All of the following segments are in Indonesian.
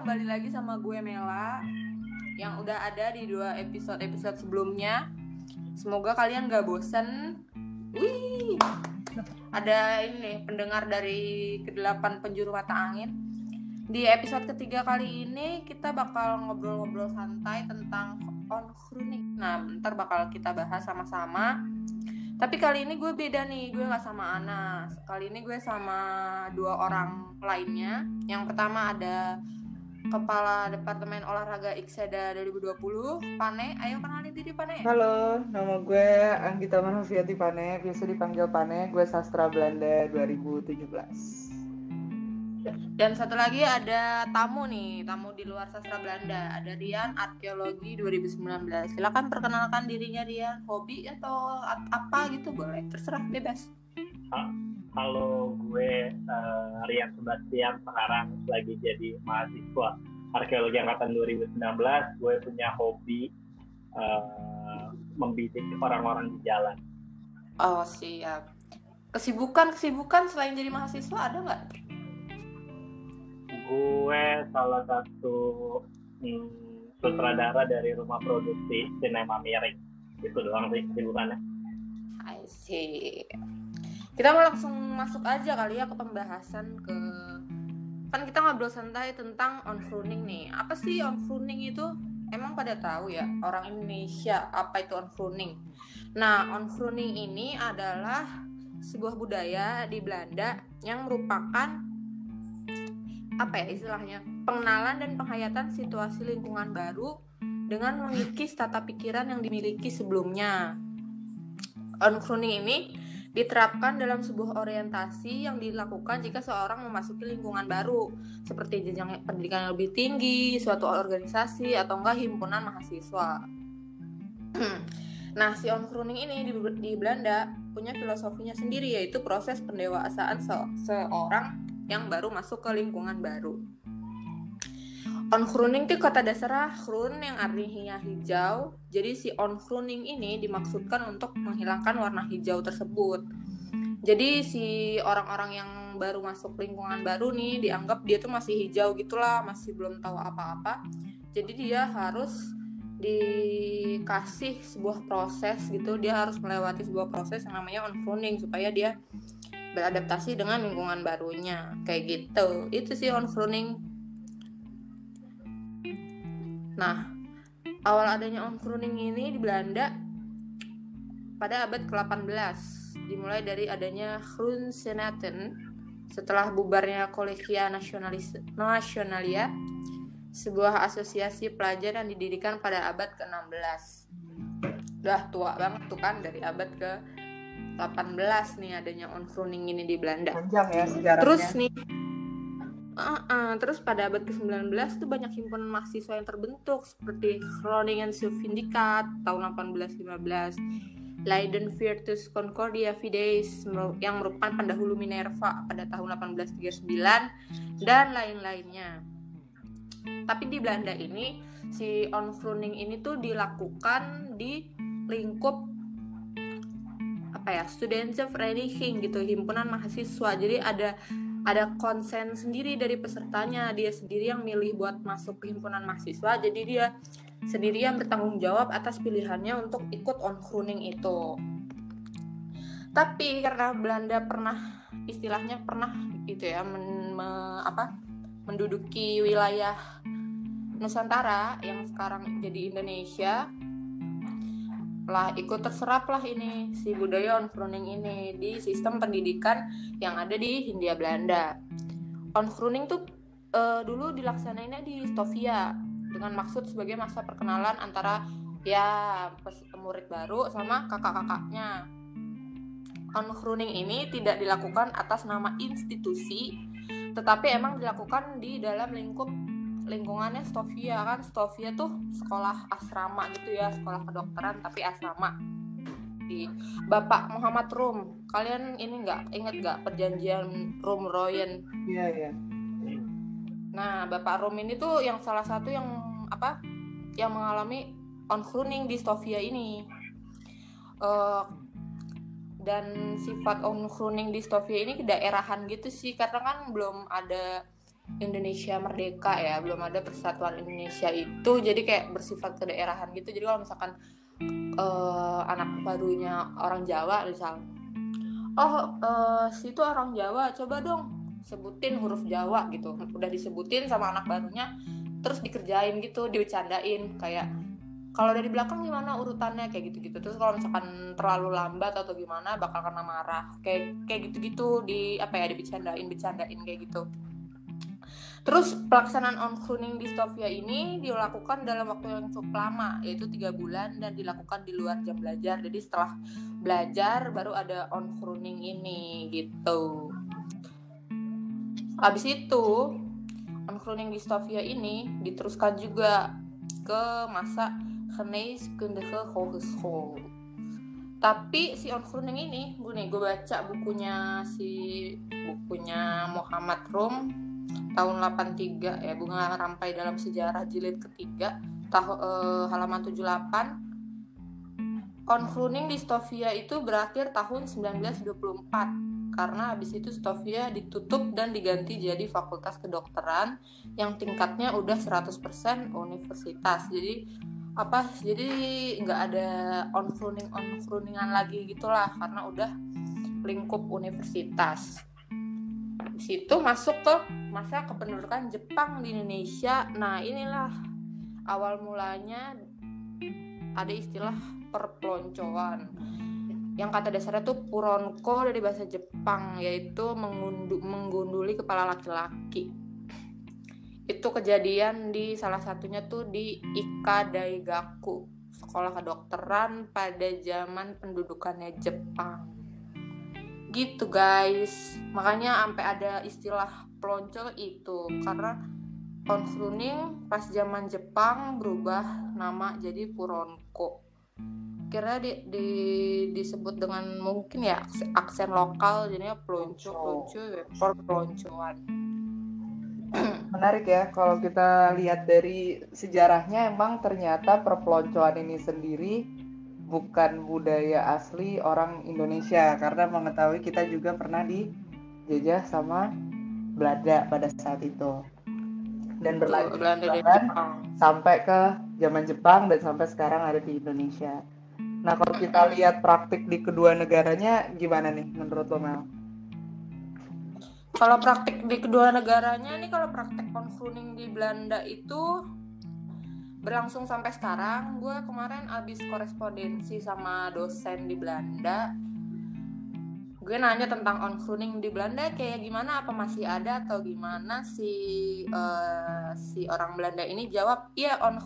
kembali lagi sama gue Mela yang udah ada di dua episode-episode sebelumnya. Semoga kalian gak bosen. Wih, ada ini nih pendengar dari kedelapan penjuru mata angin. Di episode ketiga kali ini kita bakal ngobrol-ngobrol santai tentang on cruising. Nah, ntar bakal kita bahas sama-sama. Tapi kali ini gue beda nih, gue gak sama Anas. Kali ini gue sama dua orang lainnya. Yang pertama ada Kepala Departemen Olahraga Ikseda 2020, Pane. Ayo kenalin diri Pane. Halo, nama gue Anggita Manhafiati Pane, biasa dipanggil Pane. Gue sastra Belanda 2017. Dan satu lagi ada tamu nih, tamu di luar sastra Belanda. Ada Rian Arkeologi 2019. Silakan perkenalkan dirinya Rian, hobi atau apa gitu boleh, terserah bebas. Halo, gue uh, Rian Sebastian sekarang lagi jadi mahasiswa arkeologi angkatan 2019. Gue punya hobi uh, membidik orang-orang di jalan. Oh siap. Kesibukan kesibukan selain jadi mahasiswa ada nggak? Gue salah satu hmm, sutradara dari rumah produksi sinema miring. Itu doang sih kesibukannya. I see kita mau langsung masuk aja kali ya ke pembahasan ke kan kita ngobrol santai tentang on pruning nih. Apa sih on pruning itu? Emang pada tahu ya orang Indonesia apa itu on pruning? Nah on pruning ini adalah sebuah budaya di Belanda yang merupakan apa ya istilahnya pengenalan dan penghayatan situasi lingkungan baru dengan mengikis tata pikiran yang dimiliki sebelumnya. On pruning ini diterapkan dalam sebuah orientasi yang dilakukan jika seorang memasuki lingkungan baru seperti jenjang pendidikan yang lebih tinggi, suatu organisasi atau enggak himpunan mahasiswa. nah, si onkruning ini di, di Belanda punya filosofinya sendiri yaitu proses pendewasaan se seorang yang baru masuk ke lingkungan baru. Onkruning itu kata dasarnya krun yang artinya hijau. Jadi si onkruning ini dimaksudkan untuk menghilangkan warna hijau tersebut. Jadi si orang-orang yang baru masuk lingkungan baru nih dianggap dia tuh masih hijau gitulah, masih belum tahu apa-apa. Jadi dia harus dikasih sebuah proses gitu, dia harus melewati sebuah proses yang namanya onkruning supaya dia beradaptasi dengan lingkungan barunya. Kayak gitu. Itu sih onkruning Nah, awal adanya onkruning ini di Belanda pada abad ke-18 dimulai dari adanya Groensenaten setelah bubarnya Collegia Nationalis Nationalia sebuah asosiasi pelajar yang didirikan pada abad ke-16 udah tua banget tuh kan dari abad ke 18 nih adanya onkruning ini di Belanda. Panjang ya sejarahnya. terus nih Uh, uh, terus pada abad ke-19 tuh banyak himpunan mahasiswa yang terbentuk seperti Groningen Syndikat tahun 1815, Leiden Virtus Concordia Fides yang merupakan pendahulu Minerva pada tahun 1839 dan lain-lainnya. Tapi di Belanda ini si onfruning ini tuh dilakukan di lingkup apa ya Studentenvereniging gitu himpunan mahasiswa jadi ada ada konsen sendiri dari pesertanya. Dia sendiri yang milih buat masuk ke himpunan mahasiswa. Jadi dia sendiri yang bertanggung jawab atas pilihannya untuk ikut on crooning itu. Tapi karena Belanda pernah istilahnya pernah gitu ya men, me, apa menduduki wilayah Nusantara yang sekarang jadi Indonesia lah ikut terserap lah ini si budaya on crooning ini di sistem pendidikan yang ada di Hindia Belanda. On crooning tuh uh, dulu dilaksanainnya di Stovia dengan maksud sebagai masa perkenalan antara ya murid baru sama kakak-kakaknya. On crooning ini tidak dilakukan atas nama institusi, tetapi emang dilakukan di dalam lingkup lingkungannya Stovia kan Stovia tuh sekolah asrama gitu ya sekolah kedokteran tapi asrama. Di Bapak Muhammad Rum kalian ini nggak inget nggak perjanjian Rum Royen? Iya iya. Nah Bapak Rum ini tuh yang salah satu yang apa yang mengalami on crooning di Stovia ini. Uh, dan sifat on crooning di Stovia ini kedaerahan gitu sih karena kan belum ada Indonesia merdeka ya belum ada persatuan Indonesia itu jadi kayak bersifat kedaerahan gitu. Jadi kalau misalkan uh, anak barunya orang Jawa misal oh uh, situ orang Jawa coba dong sebutin huruf Jawa gitu. Udah disebutin sama anak barunya terus dikerjain gitu dibecandain kayak kalau dari belakang gimana urutannya? Kayak gitu-gitu. Terus kalau misalkan terlalu lambat atau gimana bakal kena marah. Kayak kayak gitu-gitu di apa ya dibecandain becandain kayak gitu terus pelaksanaan on di Stovia ini dilakukan dalam waktu yang cukup lama yaitu tiga bulan dan dilakukan di luar jam belajar. Jadi setelah belajar baru ada on ini gitu. Habis itu on di Stovia ini diteruskan juga ke masa geneeskundige hogeschool. Tapi si On Groening ini gue nih gue baca bukunya si bukunya Muhammad Rum tahun 83 ya bunga rampai dalam sejarah jilid ketiga tahun eh, halaman 78 On Groening di Stovia itu berakhir tahun 1924 karena habis itu Stovia ditutup dan diganti jadi fakultas kedokteran yang tingkatnya udah 100% universitas. Jadi apa jadi nggak ada on crowning on crowningan lagi gitulah karena udah lingkup universitas di situ masuk ke masa kependudukan Jepang di Indonesia. Nah inilah awal mulanya ada istilah perpeloncoan. Yang kata dasarnya tuh puronko dari bahasa Jepang yaitu mengundu, menggunduli kepala laki-laki. Itu kejadian di salah satunya tuh di Ika Daigaku sekolah kedokteran pada zaman pendudukannya Jepang gitu guys. Makanya sampai ada istilah pelonco itu. Karena konstruning pas zaman Jepang berubah nama jadi Puronko kira di, di disebut dengan mungkin ya aksen lokal jadinya pelonco pelonco ya peloncoan. Menarik ya kalau kita lihat dari sejarahnya emang ternyata perpeloncoan ini sendiri bukan budaya asli orang Indonesia karena mengetahui kita juga pernah dijajah sama Belanda pada saat itu dan berlanjut sampai ke zaman Jepang dan sampai sekarang ada di Indonesia. Nah kalau kita lihat praktik di kedua negaranya gimana nih menurut lo Mel? kalau praktek di kedua negaranya ini kalau praktek konsuling di Belanda itu berlangsung sampai sekarang gue kemarin abis korespondensi sama dosen di Belanda. Gue nanya tentang on di Belanda kayak gimana? Apa masih ada atau gimana si uh, si orang Belanda ini? Jawab iya on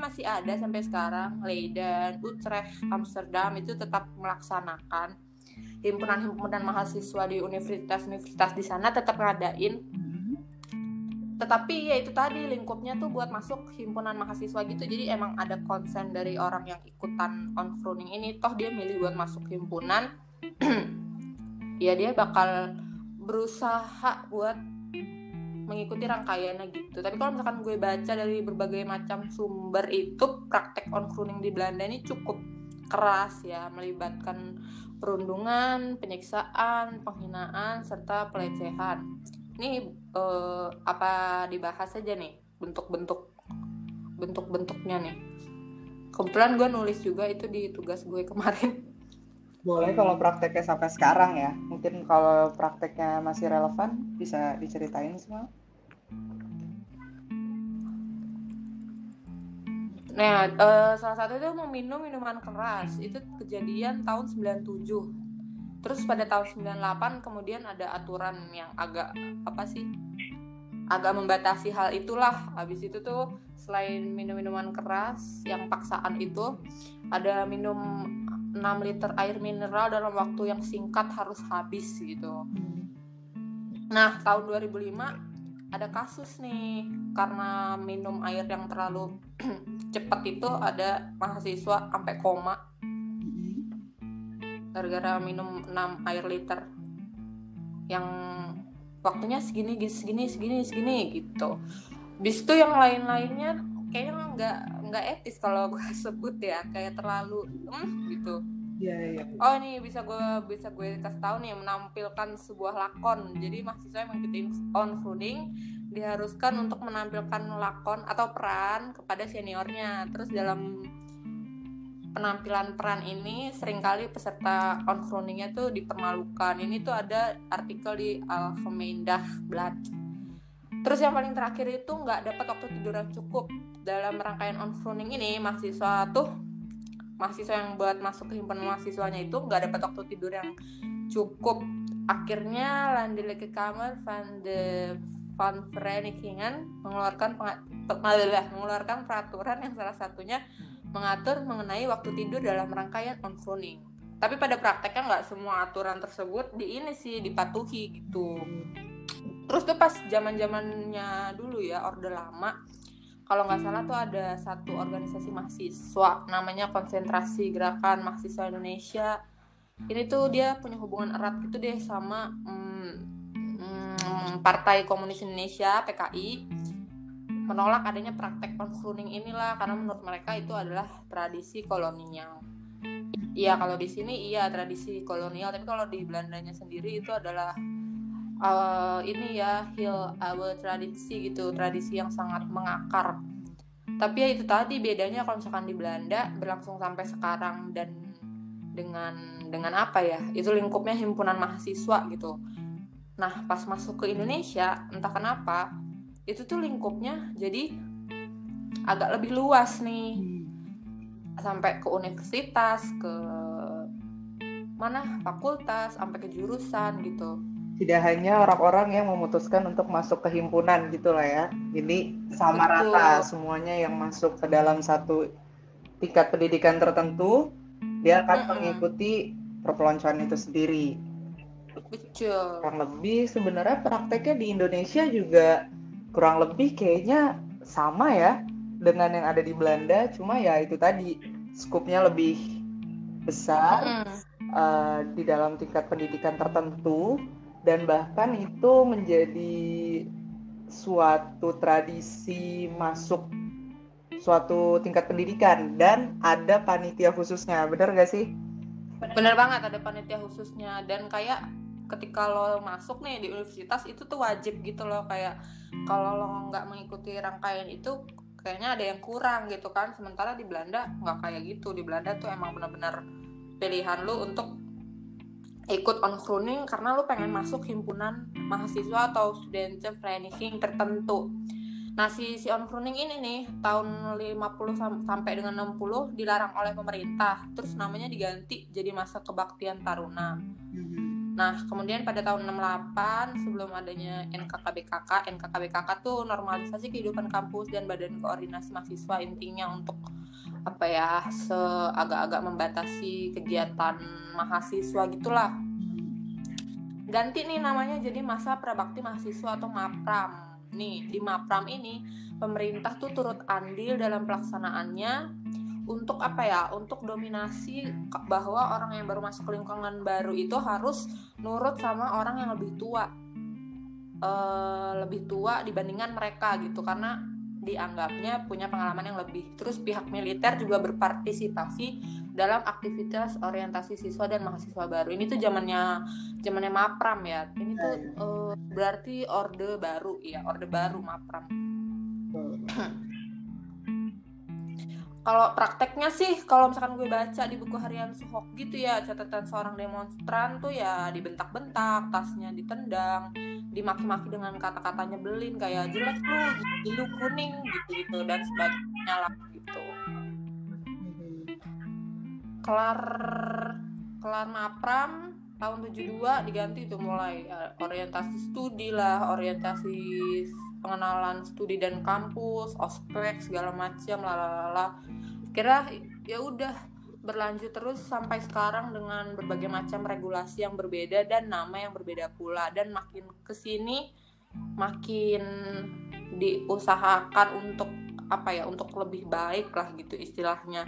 masih ada sampai sekarang. Leiden Utrecht Amsterdam itu tetap melaksanakan. Himpunan-himpunan mahasiswa di universitas-universitas di sana tetap ngadain tetapi ya itu tadi lingkupnya tuh buat masuk himpunan mahasiswa gitu. Jadi emang ada konsen dari orang yang ikutan on ini. Toh dia milih buat masuk himpunan. Ya dia bakal berusaha buat mengikuti rangkaiannya gitu. Tapi kalau misalkan gue baca dari berbagai macam sumber itu praktek on di Belanda ini cukup keras ya. Melibatkan perundungan, penyiksaan, penghinaan, serta pelecehan. Ini eh, apa dibahas aja nih bentuk-bentuk bentuk-bentuknya nih. Kebetulan gue nulis juga itu di tugas gue kemarin. Boleh kalau prakteknya sampai sekarang ya. Mungkin kalau prakteknya masih relevan bisa diceritain semua. Nah, uh, salah satu itu meminum minuman keras. Itu kejadian tahun 97. Terus pada tahun 98 kemudian ada aturan yang agak apa sih? Agak membatasi hal itulah. Habis itu tuh selain minum minuman keras yang paksaan itu ada minum 6 liter air mineral dalam waktu yang singkat harus habis gitu. Nah, tahun 2005 ada kasus nih karena minum air yang terlalu cepat itu ada mahasiswa sampai koma gara-gara minum 6 air liter yang waktunya segini segini segini segini gitu bis itu yang lain-lainnya kayaknya nggak nggak etis kalau gue sebut ya kayak terlalu hmm, gitu Iya, iya. Oh ini bisa gue bisa gue kasih tahu nih menampilkan sebuah lakon. Jadi mahasiswa yang mengikuti on-ruling diharuskan untuk menampilkan lakon atau peran kepada seniornya. Terus dalam penampilan peran ini sering kali peserta on-runingnya tuh dipermalukan. Ini tuh ada artikel di Algemeendag Blad. Terus yang paling terakhir itu nggak dapat waktu tidur yang cukup dalam rangkaian on-running ini mahasiswa tuh mahasiswa yang buat masuk ke himpunan mahasiswanya itu nggak dapat waktu tidur yang cukup akhirnya Landelijke Kamer van de van Verenigingen mengeluarkan mengeluarkan peraturan yang salah satunya mengatur mengenai waktu tidur dalam rangkaian on tapi pada prakteknya nggak semua aturan tersebut di ini sih dipatuhi gitu. Terus tuh pas zaman zamannya dulu ya orde lama kalau nggak salah tuh ada satu organisasi mahasiswa namanya konsentrasi gerakan mahasiswa Indonesia. Ini tuh dia punya hubungan erat gitu deh sama hmm, hmm, Partai Komunis Indonesia PKI menolak adanya praktek penghruning inilah karena menurut mereka itu adalah tradisi kolonial. Iya kalau di sini iya tradisi kolonial tapi kalau di Belandanya sendiri itu adalah uh, ini ya heal our tradisi gitu tradisi yang sangat mengakar. Tapi ya itu tadi bedanya kalau misalkan di Belanda berlangsung sampai sekarang dan dengan dengan apa ya itu lingkupnya himpunan mahasiswa gitu. Nah pas masuk ke Indonesia entah kenapa itu tuh lingkupnya jadi agak lebih luas nih sampai ke universitas ke mana fakultas sampai ke jurusan gitu tidak hanya orang-orang yang memutuskan untuk masuk ke himpunan gitulah ya. Jadi sama Betul. rata semuanya yang masuk ke dalam satu tingkat pendidikan tertentu dia akan mm -hmm. mengikuti perpeloncoan itu sendiri. Betul. Kurang lebih sebenarnya prakteknya di Indonesia juga kurang lebih kayaknya sama ya dengan yang ada di Belanda, cuma ya itu tadi skupnya lebih besar mm uh, di dalam tingkat pendidikan tertentu. Dan bahkan itu menjadi suatu tradisi masuk suatu tingkat pendidikan. Dan ada panitia khususnya. Bener gak sih? Bener banget ada panitia khususnya. Dan kayak ketika lo masuk nih di universitas itu tuh wajib gitu loh kayak kalau lo nggak mengikuti rangkaian itu kayaknya ada yang kurang gitu kan sementara di Belanda nggak kayak gitu di Belanda tuh emang benar-benar pilihan lo untuk ikut on crooning karena lu pengen masuk himpunan mahasiswa atau vereniging tertentu. Nah, si, si on crooning ini nih tahun 50 sam sampai dengan 60 dilarang oleh pemerintah. Terus namanya diganti jadi masa kebaktian taruna. Mm-hmm. Nah, kemudian pada tahun 68 sebelum adanya NKKBKK, NKKBKK tuh normalisasi kehidupan kampus dan badan koordinasi mahasiswa intinya untuk apa ya seagak-agak membatasi kegiatan mahasiswa gitulah. Ganti nih namanya jadi masa prabakti mahasiswa atau mapram. Nih di mapram ini pemerintah tuh turut andil dalam pelaksanaannya untuk apa ya untuk dominasi bahwa orang yang baru masuk lingkungan baru itu harus nurut sama orang yang lebih tua uh, lebih tua dibandingkan mereka gitu karena dianggapnya punya pengalaman yang lebih. Terus pihak militer juga berpartisipasi dalam aktivitas orientasi siswa dan mahasiswa baru. Ini tuh zamannya zamannya Mapram ya. Ini tuh uh, berarti orde baru ya, orde baru Mapram. Kalau prakteknya sih kalau misalkan gue baca di buku harian Suhok gitu ya catatan seorang demonstran tuh ya dibentak-bentak tasnya ditendang dimaki-maki dengan kata-kata nyebelin kayak jelek lu lu kuning gitu gitu dan sebagainya lah gitu. Kelar kelar mapram tahun 72 diganti tuh mulai ya, orientasi studi lah orientasi pengenalan studi dan kampus, ospek segala macam lalala. Kira ya udah berlanjut terus sampai sekarang dengan berbagai macam regulasi yang berbeda dan nama yang berbeda pula dan makin ke sini makin diusahakan untuk apa ya untuk lebih baik lah gitu istilahnya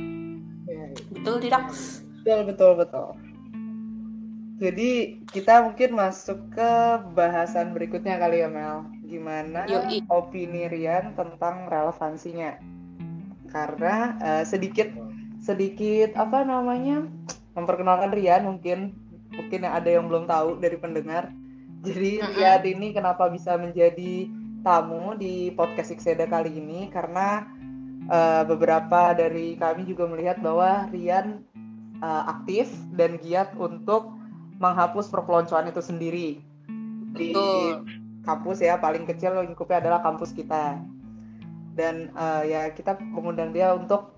ya, ya. betul tidak betul betul betul jadi kita mungkin masuk ke bahasan berikutnya kali ya Mel gimana Yoi. opini Rian tentang relevansinya karena uh, sedikit sedikit apa namanya memperkenalkan Rian mungkin mungkin yang ada yang belum tahu dari pendengar. Jadi Rian ini kenapa bisa menjadi tamu di podcast Ikseda kali ini karena uh, beberapa dari kami juga melihat bahwa Rian uh, aktif dan giat untuk menghapus perpeloncoan itu sendiri di Betul. kampus ya paling kecil lingkupnya adalah kampus kita dan uh, ya kita mengundang dia untuk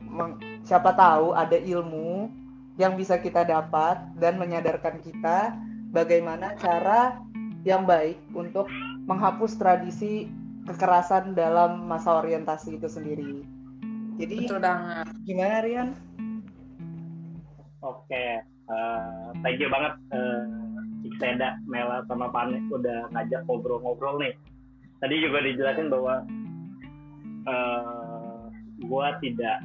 siapa tahu ada ilmu yang bisa kita dapat dan menyadarkan kita bagaimana cara yang baik untuk menghapus tradisi kekerasan dalam masa orientasi itu sendiri. Jadi Betul banget. Gimana Rian? Oke, uh, thank you banget uh, Ikseda, Mela sama Pane udah ngajak ngobrol-ngobrol nih. Tadi juga dijelasin bahwa uh, gue tidak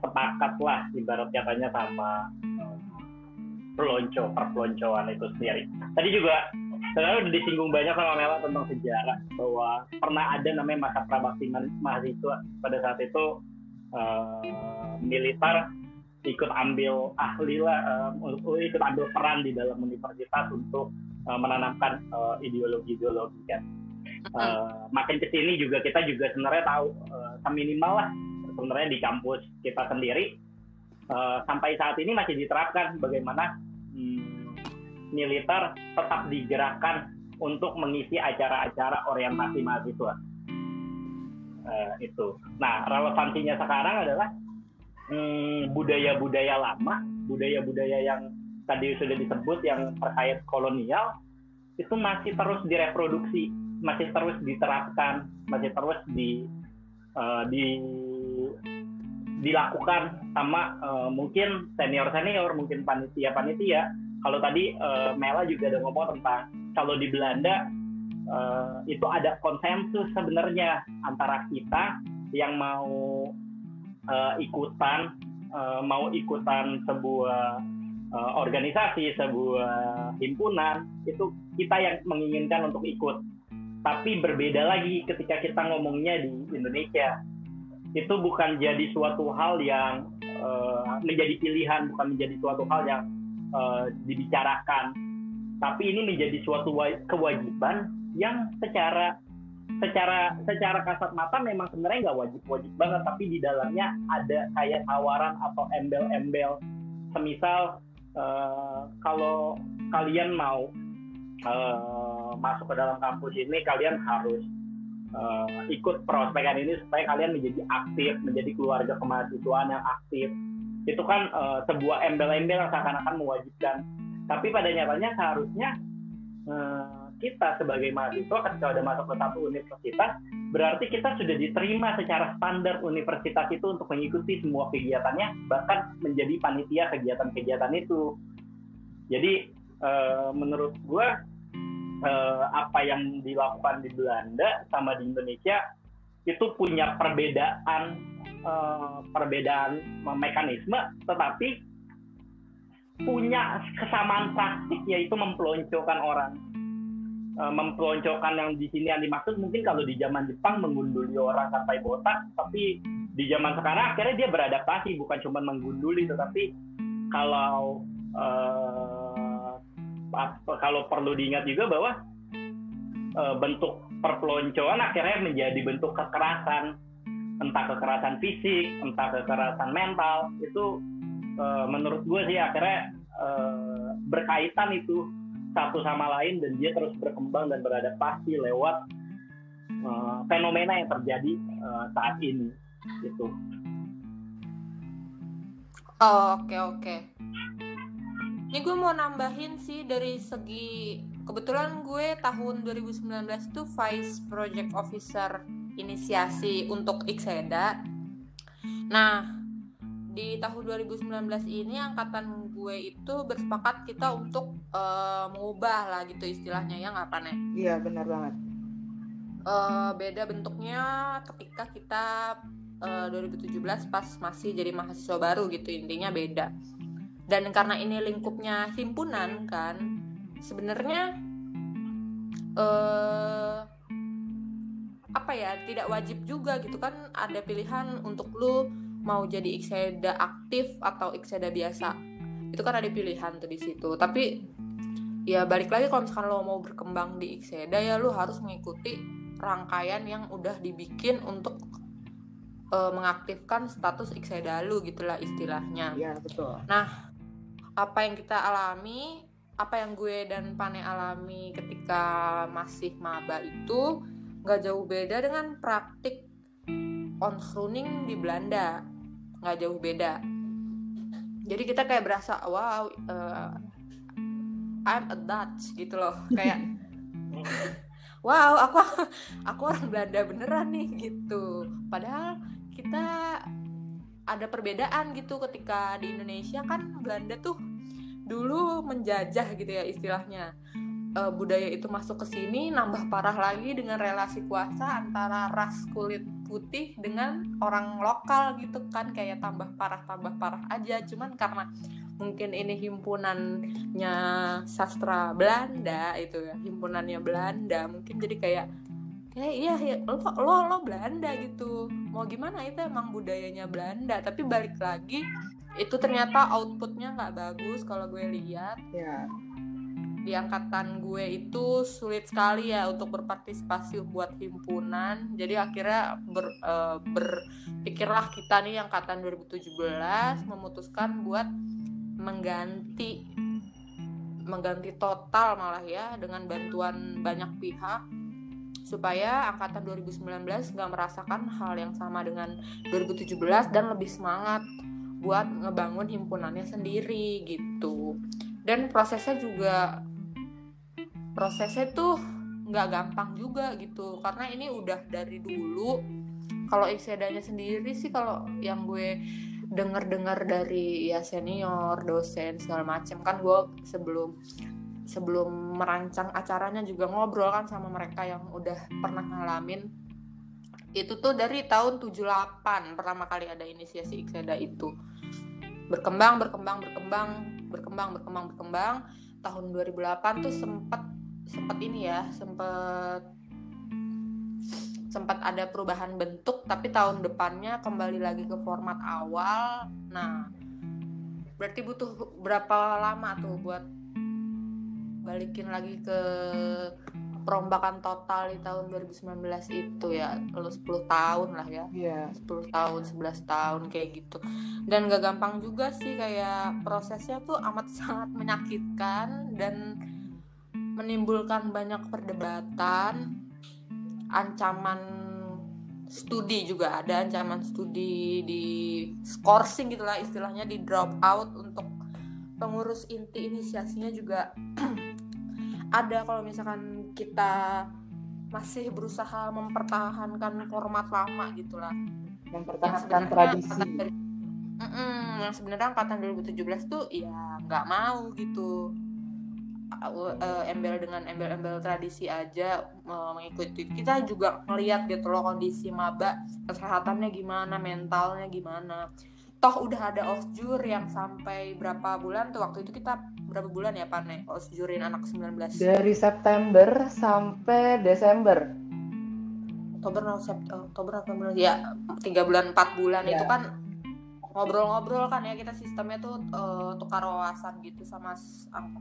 sepakat lah ibarat katanya sama pelonco perpeloncoan itu sendiri. Tadi juga sebenarnya udah disinggung banyak sama Mela tentang sejarah bahwa pernah ada namanya masa prabakti mahasiswa pada saat itu uh, militer ikut ambil ahli lah uh, ikut ambil peran di dalam universitas untuk uh, menanamkan uh, ideologi-ideologi kan. Uh, makin ke sini juga kita juga sebenarnya tahu uh, minimal lah sebenarnya di kampus kita sendiri. Uh, sampai saat ini masih diterapkan bagaimana hmm, militer tetap digerakkan untuk mengisi acara-acara orientasi mahasiswa. Uh, itu. Nah relevansinya sekarang adalah hmm, budaya-budaya lama, budaya-budaya yang tadi sudah disebut yang terkait kolonial itu masih terus direproduksi masih terus diterapkan, masih terus di uh, di dilakukan sama uh, mungkin senior senior, mungkin panitia panitia. Kalau tadi uh, Mela juga ada ngomong tentang kalau di Belanda uh, itu ada konsensus sebenarnya antara kita yang mau uh, ikutan uh, mau ikutan sebuah uh, organisasi, sebuah himpunan itu kita yang menginginkan untuk ikut. Tapi berbeda lagi ketika kita ngomongnya di Indonesia. Itu bukan jadi suatu hal yang uh, menjadi pilihan bukan menjadi suatu hal yang uh, dibicarakan. Tapi ini menjadi suatu kewajiban yang secara secara secara kasat mata memang sebenarnya nggak wajib wajib banget. Tapi di dalamnya ada kayak tawaran atau embel-embel. Semisal uh, kalau kalian mau uh, masuk ke dalam kampus ini kalian harus uh, ikut prospekan ini supaya kalian menjadi aktif menjadi keluarga kemahasiswaan yang aktif. Itu kan uh, sebuah embel-embel yang seakan-akan mewajibkan. Tapi pada nyatanya seharusnya uh, kita sebagai mahasiswa ketika sudah masuk ke satu universitas berarti kita sudah diterima secara standar universitas itu untuk mengikuti semua kegiatannya bahkan menjadi panitia kegiatan-kegiatan itu. Jadi uh, menurut gue uh, apa yang dilakukan di Belanda sama di Indonesia itu punya perbedaan uh, perbedaan mekanisme tetapi punya kesamaan praktik yaitu mempeloncokan orang mempeloncokan yang di sini yang dimaksud. Mungkin kalau di zaman Jepang menggunduli orang sampai botak tapi di zaman sekarang akhirnya dia beradaptasi bukan cuma menggunduli tetapi kalau uh, kalau perlu diingat juga bahwa e, bentuk perpeloncoan akhirnya menjadi bentuk kekerasan. Entah kekerasan fisik entah kekerasan mental itu e, menurut gue sih akhirnya e, berkaitan itu satu sama lain dan dia terus berkembang dan beradaptasi lewat e, fenomena yang terjadi e, saat ini gitu. Oh, oke okay, oke. Okay. Ini gue mau nambahin sih dari segi kebetulan gue tahun 2019 tuh Vice Project Officer inisiasi untuk Ikseda. Nah, di tahun 2019 ini angkatan gue itu bersepakat kita untuk uh, mengubah lah gitu istilahnya ya nggak nih? Iya benar banget. Uh, beda bentuknya ketika kita uh, 2017 pas masih jadi mahasiswa baru gitu intinya beda dan karena ini lingkupnya himpunan kan sebenarnya eh, apa ya tidak wajib juga gitu kan ada pilihan untuk lu mau jadi ikseda aktif atau ikseda biasa itu kan ada pilihan tuh di situ tapi ya balik lagi kalau misalkan lo mau berkembang di Ikseda ya lo harus mengikuti rangkaian yang udah dibikin untuk uh, mengaktifkan status Ikseda lu gitulah istilahnya. Iya betul. Nah apa yang kita alami, apa yang gue dan Pane alami ketika masih maba itu nggak jauh beda dengan praktik onschooling di Belanda, nggak jauh beda. Jadi kita kayak berasa wow. Uh, I'm a Dutch gitu loh kayak wow aku aku orang Belanda beneran nih gitu padahal kita ada perbedaan gitu ketika di Indonesia kan Belanda tuh dulu menjajah gitu ya istilahnya e, budaya itu masuk ke sini nambah parah lagi dengan relasi kuasa antara ras kulit putih dengan orang lokal gitu kan kayak tambah parah tambah parah aja. Cuman karena mungkin ini himpunannya sastra Belanda itu ya himpunannya Belanda mungkin jadi kayak kayak iya ya, lo lo lo Belanda gitu. Mau gimana itu emang budayanya Belanda. Tapi balik lagi itu ternyata outputnya nggak bagus kalau gue lihat. Ya di angkatan gue itu sulit sekali ya untuk berpartisipasi buat himpunan. Jadi akhirnya ber, uh, berpikirlah kita nih angkatan 2017 memutuskan buat mengganti mengganti total malah ya dengan bantuan banyak pihak supaya angkatan 2019 nggak merasakan hal yang sama dengan 2017 dan lebih semangat buat ngebangun himpunannya sendiri gitu. Dan prosesnya juga prosesnya tuh nggak gampang juga gitu. Karena ini udah dari dulu. Kalau isedanya sendiri sih kalau yang gue dengar-dengar dari ya senior dosen segala macam kan gue sebelum sebelum merancang acaranya juga ngobrol kan sama mereka yang udah pernah ngalamin. Itu tuh dari tahun 78 pertama kali ada inisiasi Ikseda itu. Berkembang berkembang berkembang berkembang berkembang berkembang. Tahun 2008 tuh sempat sempat ini ya sempat sempat ada perubahan bentuk tapi tahun depannya kembali lagi ke format awal. Nah berarti butuh berapa lama tuh buat balikin lagi ke perombakan total di tahun 2019 itu ya? Kalau 10 tahun lah ya. Yeah. 10 tahun 11 tahun kayak gitu. Dan gak gampang juga sih kayak prosesnya tuh amat sangat menyakitkan dan menimbulkan banyak perdebatan ancaman studi juga ada ancaman studi di scoring gitulah istilahnya di drop out untuk pengurus inti inisiasinya juga. Ada kalau misalkan kita masih berusaha mempertahankan format lama gitulah mempertahankan tradisi. mm -mm, yang sebenarnya angkatan 2017 tuh ya nggak mau gitu uh, embel dengan embel-embel tradisi aja uh, mengikuti. Kita juga ngeliat gitu loh kondisi maba kesehatannya gimana mentalnya gimana. Toh udah ada osjur yang sampai berapa bulan tuh waktu itu kita berapa bulan ya Pane osjurin anak 19 dari September sampai Desember. Oktober November Oktober November ya tiga bulan empat bulan. Ya. itu kan ngobrol-ngobrol kan ya kita sistemnya tuh uh, tukar wawasan gitu sama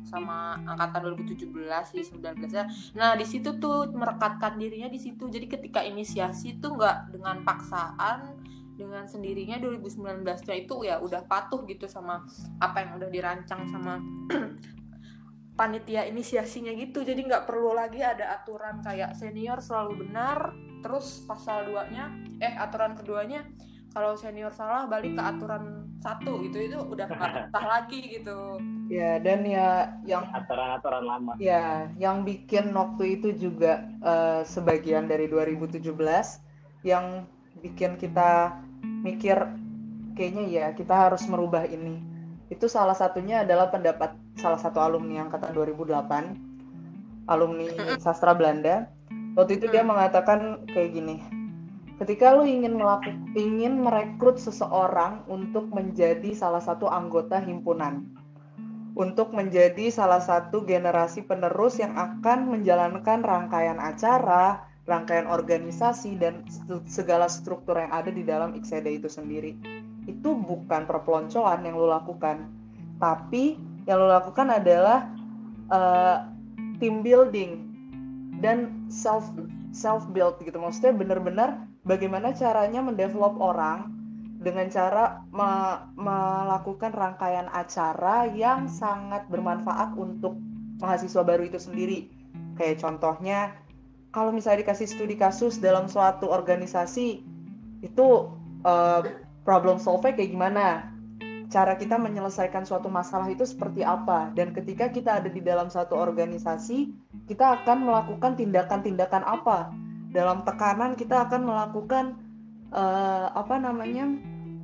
sama angkatan 2017 sih 19 ya. Nah, di situ tuh merekatkan dirinya di situ. Jadi ketika inisiasi tuh nggak dengan paksaan dengan sendirinya 2019 nya itu ya udah patuh gitu sama apa yang udah dirancang sama panitia inisiasinya gitu jadi nggak perlu lagi ada aturan kayak senior selalu benar terus pasal 2 nya eh aturan keduanya kalau senior salah balik ke aturan satu gitu. Itu udah nggak sah lagi gitu. Ya dan ya yang aturan-aturan lama. ya yang bikin waktu itu juga uh, sebagian dari 2017 yang bikin kita mikir kayaknya ya kita harus merubah ini. Itu salah satunya adalah pendapat salah satu alumni angkatan 2008 alumni sastra Belanda. Waktu itu dia mengatakan kayak gini ketika lu ingin melakukan ingin merekrut seseorang untuk menjadi salah satu anggota himpunan untuk menjadi salah satu generasi penerus yang akan menjalankan rangkaian acara, rangkaian organisasi dan segala struktur yang ada di dalam Ikseda itu sendiri. Itu bukan perpeloncoan yang lu lakukan. tapi yang lo lakukan adalah uh, team building dan self self build gitu maksudnya benar-benar bagaimana caranya mendevelop orang dengan cara me melakukan rangkaian acara yang sangat bermanfaat untuk mahasiswa baru itu sendiri. Kayak contohnya kalau misalnya dikasih studi kasus dalam suatu organisasi itu uh, problem solve kayak gimana? Cara kita menyelesaikan suatu masalah itu seperti apa? Dan ketika kita ada di dalam satu organisasi kita akan melakukan tindakan-tindakan apa dalam tekanan kita akan melakukan uh, apa namanya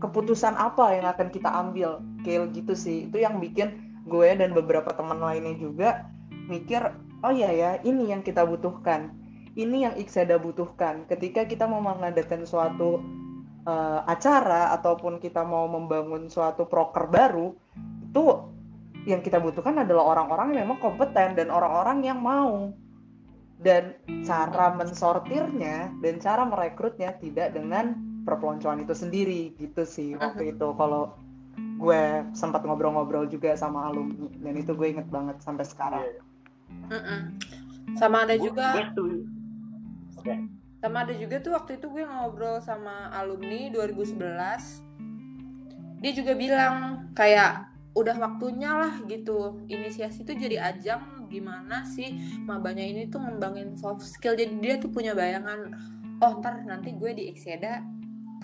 keputusan apa yang akan kita ambil. Kayak gitu sih. Itu yang bikin gue dan beberapa teman lainnya juga mikir oh iya ya ini yang kita butuhkan. Ini yang Ikseda butuhkan. Ketika kita mau mengadakan suatu uh, acara ataupun kita mau membangun suatu proker baru itu yang kita butuhkan adalah orang-orang yang memang kompeten dan orang-orang yang mau dan cara mensortirnya dan cara merekrutnya tidak dengan perpeloncoan itu sendiri gitu sih waktu itu kalau gue sempat ngobrol-ngobrol juga sama alumni dan itu gue inget banget sampai sekarang. Uh -uh. Sama ada juga. Okay sama ada juga tuh waktu itu gue ngobrol sama alumni 2011 dia juga bilang kayak udah waktunya lah gitu inisiasi tuh jadi ajang gimana sih mabanya ini tuh ngembangin soft skill. Jadi dia tuh punya bayangan oh ntar nanti gue di Exeda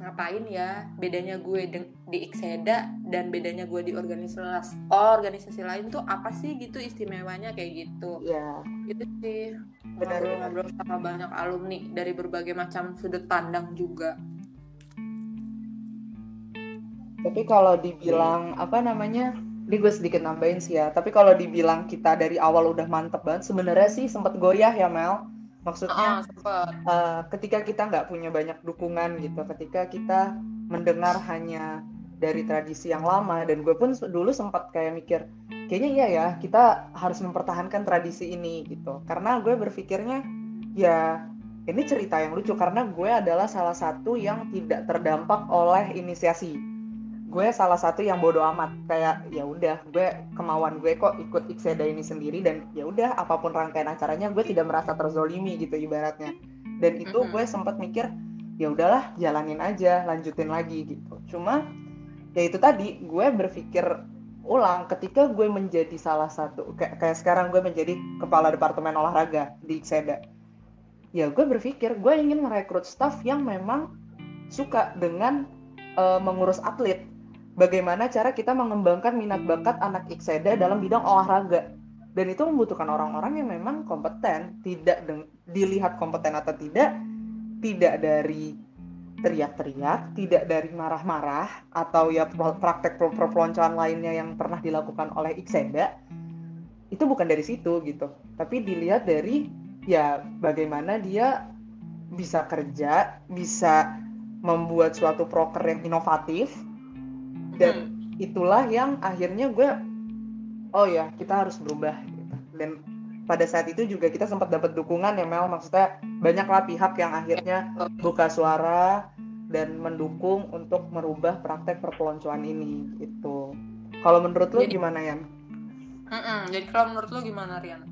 ngapain ya? Bedanya gue di Ikseda dan bedanya gue di organisasi oh, organisasi lain tuh apa sih gitu istimewanya kayak gitu. Ya itu sih. Ngobrol-ngobrol sama banyak alumni dari berbagai macam sudut pandang juga. Tapi kalau dibilang apa namanya ini gue sedikit nambahin sih ya. Tapi kalau dibilang kita dari awal udah mantep banget sebenarnya sih sempet goyah ya Mel. Maksudnya uh, uh, ketika kita nggak punya banyak dukungan gitu, ketika kita mendengar hanya dari tradisi yang lama dan gue pun dulu sempat kayak mikir kayaknya iya ya kita harus mempertahankan tradisi ini gitu. Karena gue berpikirnya ya ini cerita yang lucu karena gue adalah salah satu yang tidak terdampak oleh inisiasi gue salah satu yang bodoh amat. Kayak ya udah gue kemauan gue kok ikut Ikseda ini sendiri dan ya udah apa pun rangkaian acaranya gue tidak merasa terzolimi gitu ibaratnya. Dan itu gue sempat mikir ya udahlah jalanin aja lanjutin lagi gitu. Cuma ya itu tadi gue berpikir ulang ketika gue menjadi salah satu kayak, kayak sekarang gue menjadi kepala departemen olahraga di Ikseda ya gue berpikir gue ingin merekrut staff yang memang suka dengan uh, mengurus atlet bagaimana cara kita mengembangkan minat bakat anak Ikseda dalam bidang olahraga. Dan itu membutuhkan orang-orang yang memang kompeten, tidak dilihat kompeten atau tidak, tidak dari teriak-teriak, tidak dari marah-marah, atau ya praktek perpeloncoan lainnya yang pernah dilakukan oleh Ikseda, itu bukan dari situ gitu. Tapi dilihat dari ya bagaimana dia bisa kerja, bisa membuat suatu proker yang inovatif, dan hmm. itulah yang akhirnya gue oh ya kita harus berubah gitu. dan pada saat itu juga kita sempat dapat dukungan ya Mel maksudnya banyaklah pihak yang akhirnya buka suara dan mendukung untuk merubah praktek perpeloncoan ini itu kalau menurut lo gimana Yan? Mm -mm. Jadi kalau menurut lo gimana Rian?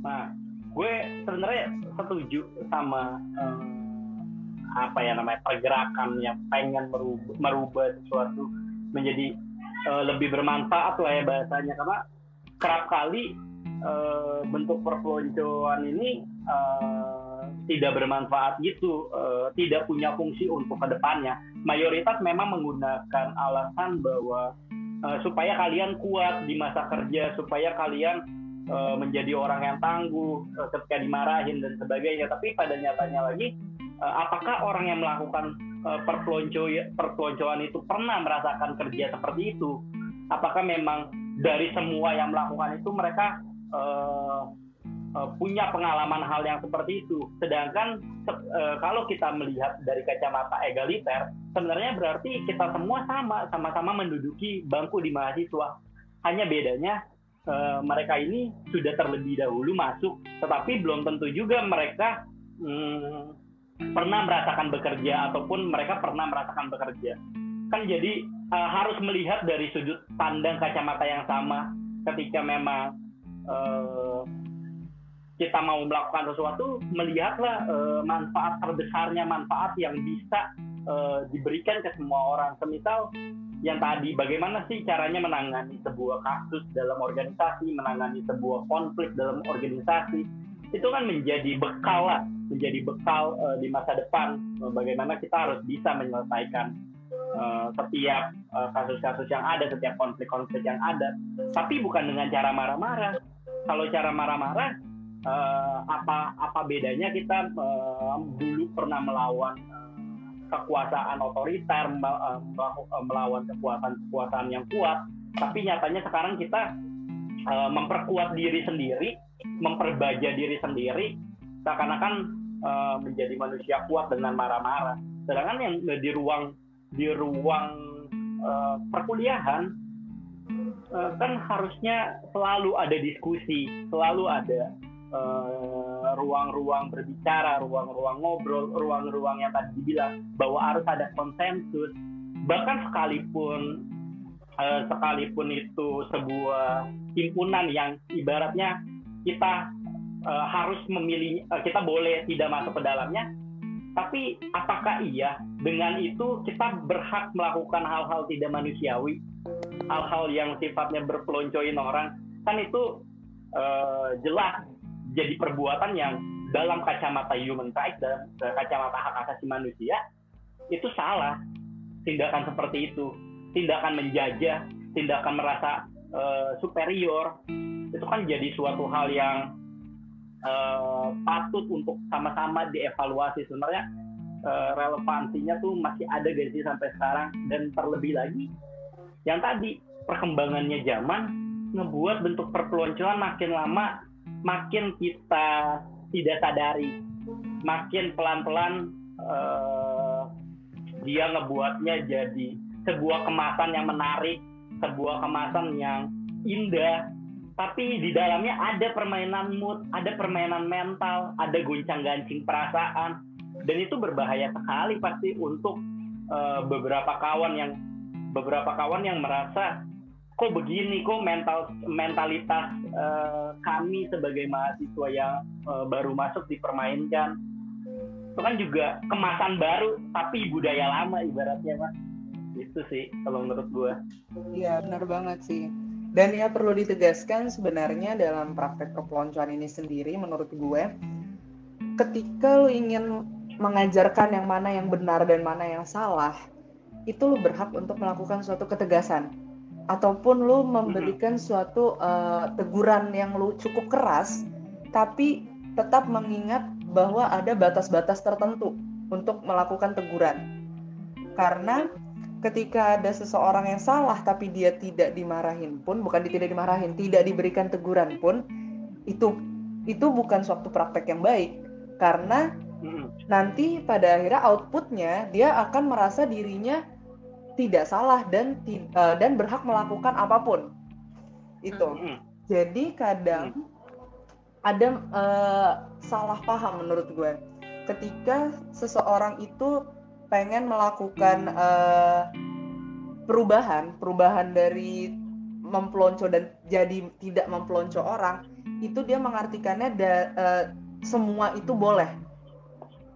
Nah, gue sebenarnya setuju sama um, apa ya namanya pergerakan yang pengen merubah, merubah sesuatu menjadi uh, lebih bermanfaat lah ya bahasanya karena kerap kali uh, bentuk perpeloncoan ini uh, tidak bermanfaat gitu, uh, tidak punya fungsi untuk ke depannya. Mayoritas memang menggunakan alasan bahwa uh, supaya kalian kuat di masa kerja, supaya kalian menjadi orang yang tangguh uh, ketika dimarahin dan sebagainya. Tapi pada nyatanya lagi apakah orang yang melakukan perpelonco perpeloncoan itu pernah merasakan kerja seperti itu? Apakah memang dari semua yang melakukan itu mereka uh, uh, punya pengalaman hal yang seperti itu? Sedangkan uh, kalau kita melihat dari kacamata egaliter, sebenarnya berarti kita semua sama, sama-sama menduduki bangku di mahasiswa. Hanya bedanya uh, mereka ini sudah terlebih dahulu masuk, tetapi belum tentu juga mereka hmm, pernah merasakan bekerja ataupun mereka pernah merasakan bekerja. Kan jadi uh, harus melihat dari sudut pandang kacamata yang sama ketika memang uh, kita mau melakukan sesuatu melihatlah uh, manfaat terbesarnya manfaat yang bisa uh, diberikan ke semua orang. Semisal yang tadi bagaimana sih caranya menangani sebuah kasus dalam organisasi menangani sebuah konflik dalam organisasi itu kan menjadi bekal lah menjadi bekal uh, di masa depan uh, bagaimana kita harus bisa menyelesaikan uh, setiap kasus-kasus uh, yang ada setiap konflik-konflik yang ada. Tapi bukan dengan cara marah-marah. Kalau cara marah-marah uh, apa apa bedanya kita uh, dulu pernah melawan kekuasaan otoriter melawan kekuasaan-kekuasaan yang kuat tapi nyatanya sekarang kita memperkuat diri sendiri memperbaja diri sendiri seakan-akan uh, menjadi manusia kuat dengan marah-marah. Sedangkan yang di ruang di ruang uh, perkuliahan uh, kan harusnya selalu ada diskusi, selalu ada ruang-ruang uh, berbicara, ruang-ruang ngobrol, ruang-ruang yang tadi dibilang bahwa harus ada konsensus. Bahkan sekalipun sekalipun itu sebuah himpunan yang ibaratnya kita uh, harus memilih uh, kita boleh tidak masuk ke dalamnya. Tapi apakah iya? Dengan itu kita berhak melakukan hal-hal tidak manusiawi hal-hal yang sifatnya berpeloncoin orang. Kan itu uh, jelas jadi perbuatan yang dalam kacamata human rights dalam kacamata hak asasi manusia itu salah. Tindakan seperti itu. Tindakan menjajah tindakan merasa uh, superior itu kan jadi suatu hal yang uh, patut untuk sama-sama dievaluasi. Sebenarnya uh, relevansinya tuh masih ada gak sih sampai sekarang? Dan terlebih lagi yang tadi perkembangannya zaman ngebuat bentuk perpeloncoan makin lama makin kita tidak sadari. Makin pelan-pelan uh, dia ngebuatnya jadi sebuah kemasan yang menarik sebuah kemasan yang indah tapi di dalamnya ada permainan mood, ada permainan mental, ada goncang-gancing perasaan, dan itu berbahaya sekali pasti untuk uh, beberapa kawan yang beberapa kawan yang merasa kok begini, kok mental mentalitas uh, kami sebagai mahasiswa yang uh, baru masuk dipermainkan, itu kan juga kemasan baru tapi budaya lama ibaratnya mas, itu sih kalau menurut gue. Iya benar banget sih dan ya perlu ditegaskan sebenarnya dalam praktek kepeloncoan ini sendiri menurut gue ketika lo ingin mengajarkan yang mana yang benar dan mana yang salah itu lo berhak untuk melakukan suatu ketegasan. Ataupun lo memberikan suatu uh, teguran yang lo cukup keras tapi tetap mengingat bahwa ada batas-batas tertentu untuk melakukan teguran. Karena ketika ada seseorang yang salah tapi dia tidak dimarahin pun bukan tidak dimarahin tidak diberikan teguran pun itu itu bukan suatu praktek yang baik. Karena nanti pada akhirnya outputnya dia akan merasa dirinya tidak salah dan uh, dan berhak melakukan apa pun. Itu. Jadi kadang ada uh, salah paham menurut gue. Ketika seseorang itu pengen melakukan uh, perubahan perubahan dari mempelonco dan jadi tidak mempelonco orang itu dia mengartikannya da, uh, semua itu boleh.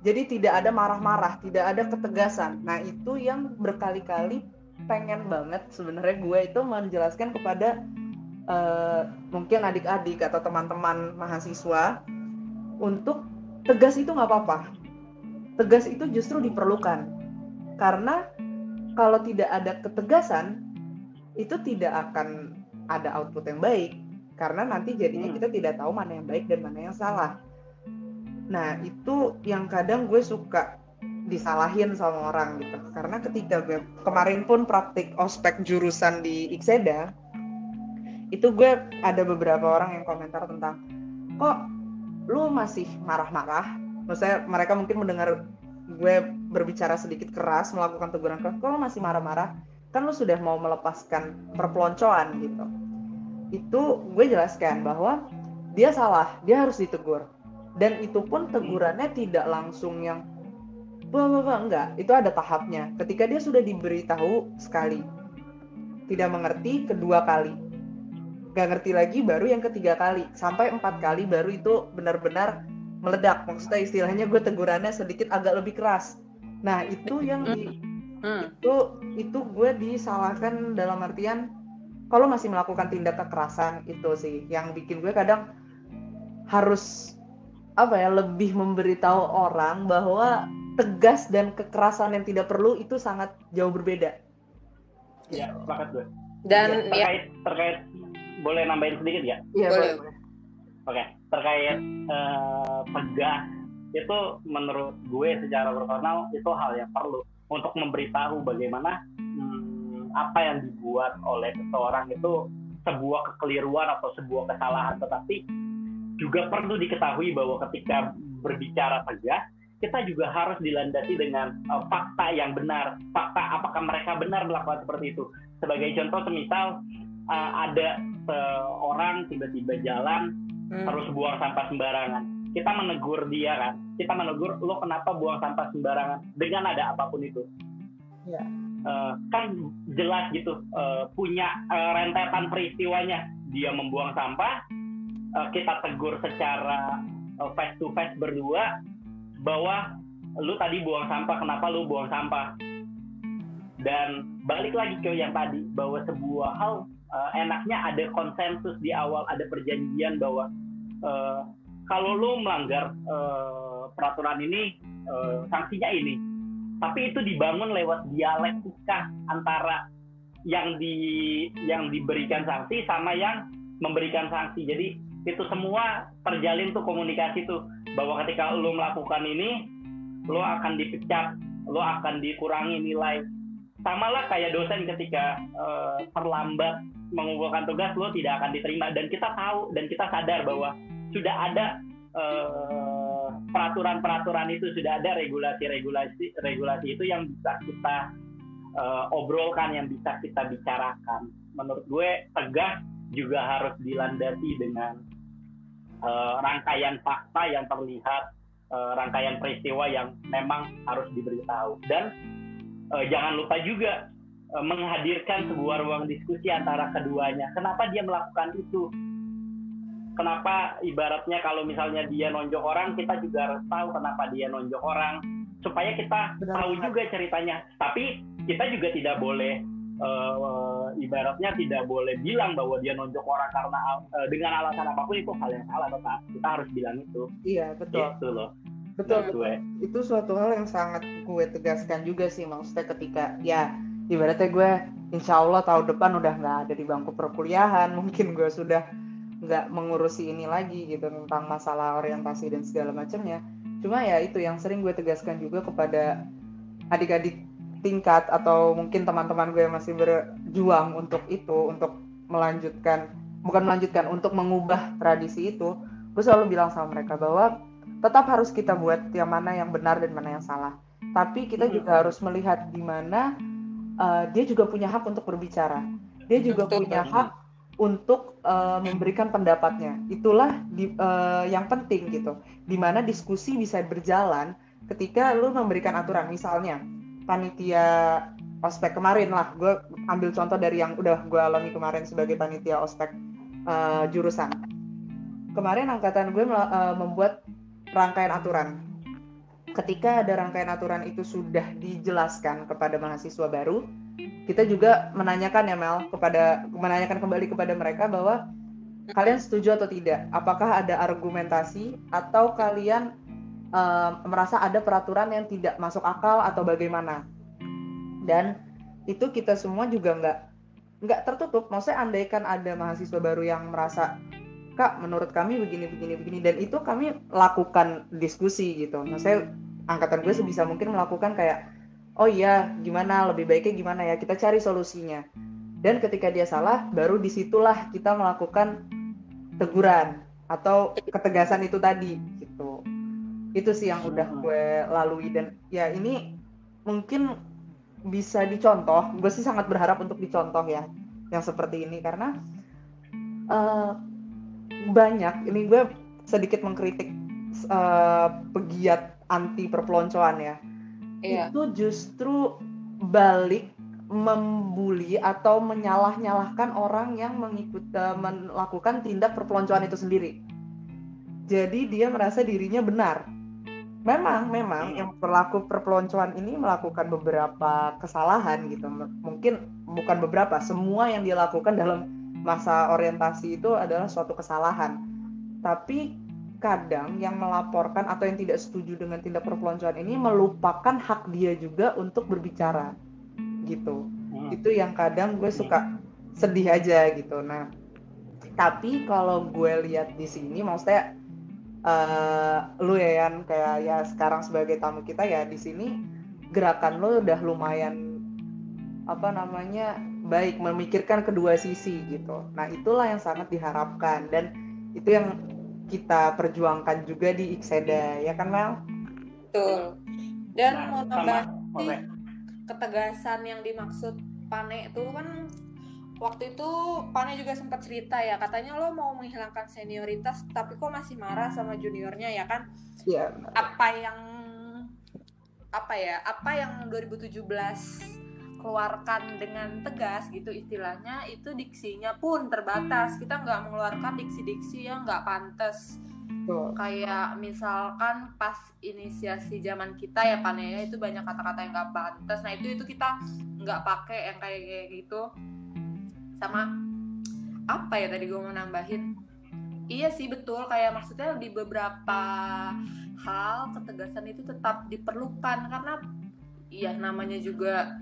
Jadi tidak ada marah-marah tidak ada ketegasan. Nah itu yang berkali-kali pengen banget sebenarnya gue itu menjelaskan kepada uh, mungkin adik-adik atau teman-teman mahasiswa untuk tegas itu nggak apa-apa tegas itu justru diperlukan karena kalau tidak ada ketegasan itu tidak akan ada output yang baik karena nanti jadinya hmm. kita tidak tahu mana yang baik dan mana yang salah. Nah itu yang kadang gue suka disalahin sama orang gitu karena ketika gue kemarin pun praktik ospek jurusan di Ikseda itu gue ada beberapa orang yang komentar tentang kok lu masih marah-marah maksudnya mereka mungkin mendengar gue berbicara sedikit keras melakukan teguran keras kalau masih marah-marah? Kan lu sudah mau melepaskan perpeloncoan gitu. Itu gue jelaskan bahwa dia salah dia harus ditegur. Dan itu pun tegurannya tidak langsung yang wah enggak. Itu ada tahapnya. Ketika dia sudah diberitahu sekali tidak mengerti kedua kali gak ngerti lagi baru yang ketiga kali. Sampai empat kali baru itu benar-benar meledak maksudnya istilahnya gue tegurannya sedikit agak lebih keras nah itu yang di, hmm. itu itu gue disalahkan dalam artian kalau masih melakukan tindak kekerasan itu sih yang bikin gue kadang harus apa ya lebih memberitahu orang bahwa tegas dan kekerasan yang tidak perlu itu sangat jauh berbeda. Ya, sepakat gue. Dan ya, terkait ya. terkait boleh nambahin sedikit ya? Iya boleh. boleh. Oke, terkait uh, tegas itu menurut gue secara personal itu hal yang perlu untuk memberitahu bagaimana hmm, apa yang dibuat oleh seseorang itu sebuah kekeliruan atau sebuah kesalahan, tetapi juga perlu diketahui bahwa ketika berbicara tegas kita juga harus dilandasi dengan uh, fakta yang benar. Fakta apakah mereka benar melakukan seperti itu. Sebagai contoh, semisal uh, ada seorang tiba-tiba jalan hmm. terus buang sampah sembarangan. Kita menegur dia kan? Kita menegur lo kenapa buang sampah sembarangan? Dengan ada apa pun itu. Ya. uh, kan jelas gitu uh, punya uh, rentetan peristiwanya. Dia membuang sampah uh, kita tegur secara uh, face to face berdua bahwa lu tadi buang sampah kenapa lu buang sampah? Dan balik lagi ke yang tadi bahwa sebuah hal uh, enaknya ada konsensus di awal, ada perjanjian bahwa uh, kalau lo melanggar uh, peraturan ini uh, sanksinya ini. Tapi itu dibangun lewat dialektika antara yang di yang diberikan sanksi sama yang memberikan sanksi. Jadi itu semua terjalin tuh komunikasi tuh bahwa ketika lo melakukan ini lo akan dipecat, lo akan dikurangi nilai. Sama lah kayak dosen ketika uh, terlambat mengumpulkan tugas lo tidak akan diterima. Dan kita tahu dan kita sadar bahwa sudah ada uh, peraturan-peraturan itu sudah ada regulasi-regulasi regulasi itu yang bisa kita uh, obrolkan yang bisa kita bicarakan. Menurut gue tegas juga harus dilandasi dengan uh, rangkaian fakta yang terlihat uh, rangkaian peristiwa yang memang harus diberitahu. Dan uh, jangan lupa juga Eh, menghadirkan sebuah ruang diskusi antara keduanya. Kenapa dia melakukan itu? Kenapa ibaratnya kalau misalnya dia nonjok orang, kita juga harus tahu kenapa dia nonjok orang supaya kita Benar. tahu juga ceritanya. Tapi kita juga tidak boleh uh, ibaratnya tidak boleh bilang bahwa dia nonjok orang karena uh, dengan alasan apa pun itu hal yang salah, tetap kita harus bilang itu. Iya betul. Itu loh. Betul, betul. Itu suatu hal yang sangat gue tegaskan juga sih maksudnya ketika ya ibaratnya gue insya Allah tahun depan udah nggak ada di bangku perkuliahan mungkin gue sudah nggak mengurusi ini lagi gitu tentang masalah orientasi dan segala macamnya cuma ya itu yang sering gue tegaskan juga kepada adik-adik tingkat atau mungkin teman-teman gue yang masih berjuang untuk itu untuk melanjutkan bukan melanjutkan untuk mengubah tradisi itu gue selalu bilang sama mereka bahwa tetap harus kita buat yang mana yang benar dan mana yang salah tapi kita juga harus melihat di mana uh, dia juga punya hak untuk berbicara. Dia juga Betul, punya hak untuk uh, memberikan pendapatnya. Itulah di, uh, yang penting gitu. Di mana diskusi bisa berjalan ketika lu memberikan aturan. Misalnya panitia ospek kemarin lah, gue ambil contoh dari yang udah gue alami kemarin sebagai panitia ospek uh, jurusan. Kemarin angkatan gue uh, membuat rangkaian aturan ketika ada rangkaian aturan itu sudah dijelaskan kepada mahasiswa baru, kita juga menanyakan ya Mel kepada menanyakan kembali kepada mereka bahwa kalian setuju atau tidak? Apakah ada argumentasi atau kalian uh, merasa ada peraturan yang tidak masuk akal atau bagaimana? Dan itu kita semua juga nggak nggak tertutup. Maksudnya andaikan ada mahasiswa baru yang merasa kak menurut kami begini begini begini. Dan itu kami lakukan diskusi gitu. Maksudnya angkatan gue sebisa mungkin melakukan kayak oh iya gimana? Lebih baiknya gimana ya? Kita cari solusinya. Dan ketika dia salah baru di situlah kita melakukan teguran atau ketegasan itu tadi gitu. Itu sih yang udah hmm. gue lalui. Dan ya ini mungkin bisa dicontoh. Gue sih sangat berharap untuk dicontoh ya yang seperti ini. Karena uh, banyak ini gue sedikit mengkritik uh, pegiat anti perpeloncoan ya iya. itu justru balik membuli atau menyalah-nyalahkan orang yang mengikut uh, melakukan tindak perpeloncoan itu sendiri. Jadi dia merasa dirinya benar. Memang, memang yang pelaku perpeloncoan ini melakukan beberapa kesalahan gitu. Mungkin bukan beberapa, semua yang dia lakukan dalam masa orientasi itu adalah suatu kesalahan. Tapi kadang yang melaporkan atau yang tidak setuju dengan tindak perpeloncoan ini melupakan hak dia juga untuk berbicara gitu hmm. itu yang kadang gue suka sedih aja gitu nah tapi kalau gue lihat di sini maksudnya uh, lu ya Yan kayak ya sekarang sebagai tamu kita ya di sini gerakan lu udah lumayan apa namanya baik memikirkan kedua sisi gitu nah itulah yang sangat diharapkan dan itu yang kita perjuangkan juga di Ikseda ya kan Mel? Betul. Dan nah, mau tambah ketegasan yang dimaksud Pane itu kan waktu itu Pane juga sempat cerita ya katanya lo mau menghilangkan senioritas tapi kok masih marah sama juniornya ya kan Iya. apa yang apa ya apa yang 2017 keluarkan dengan tegas gitu istilahnya itu diksinya pun terbatas kita nggak mengeluarkan diksi-diksi yang nggak pantas Kayak misalkan pas inisiasi zaman kita ya Panea itu banyak kata-kata yang nggak pantas. Nah itu itu kita nggak pakai yang kayak kayak gitu. Sama apa ya tadi gue mau nambahin? Iya sih betul kayak maksudnya di beberapa hal ketegasan itu tetap diperlukan karena iya namanya juga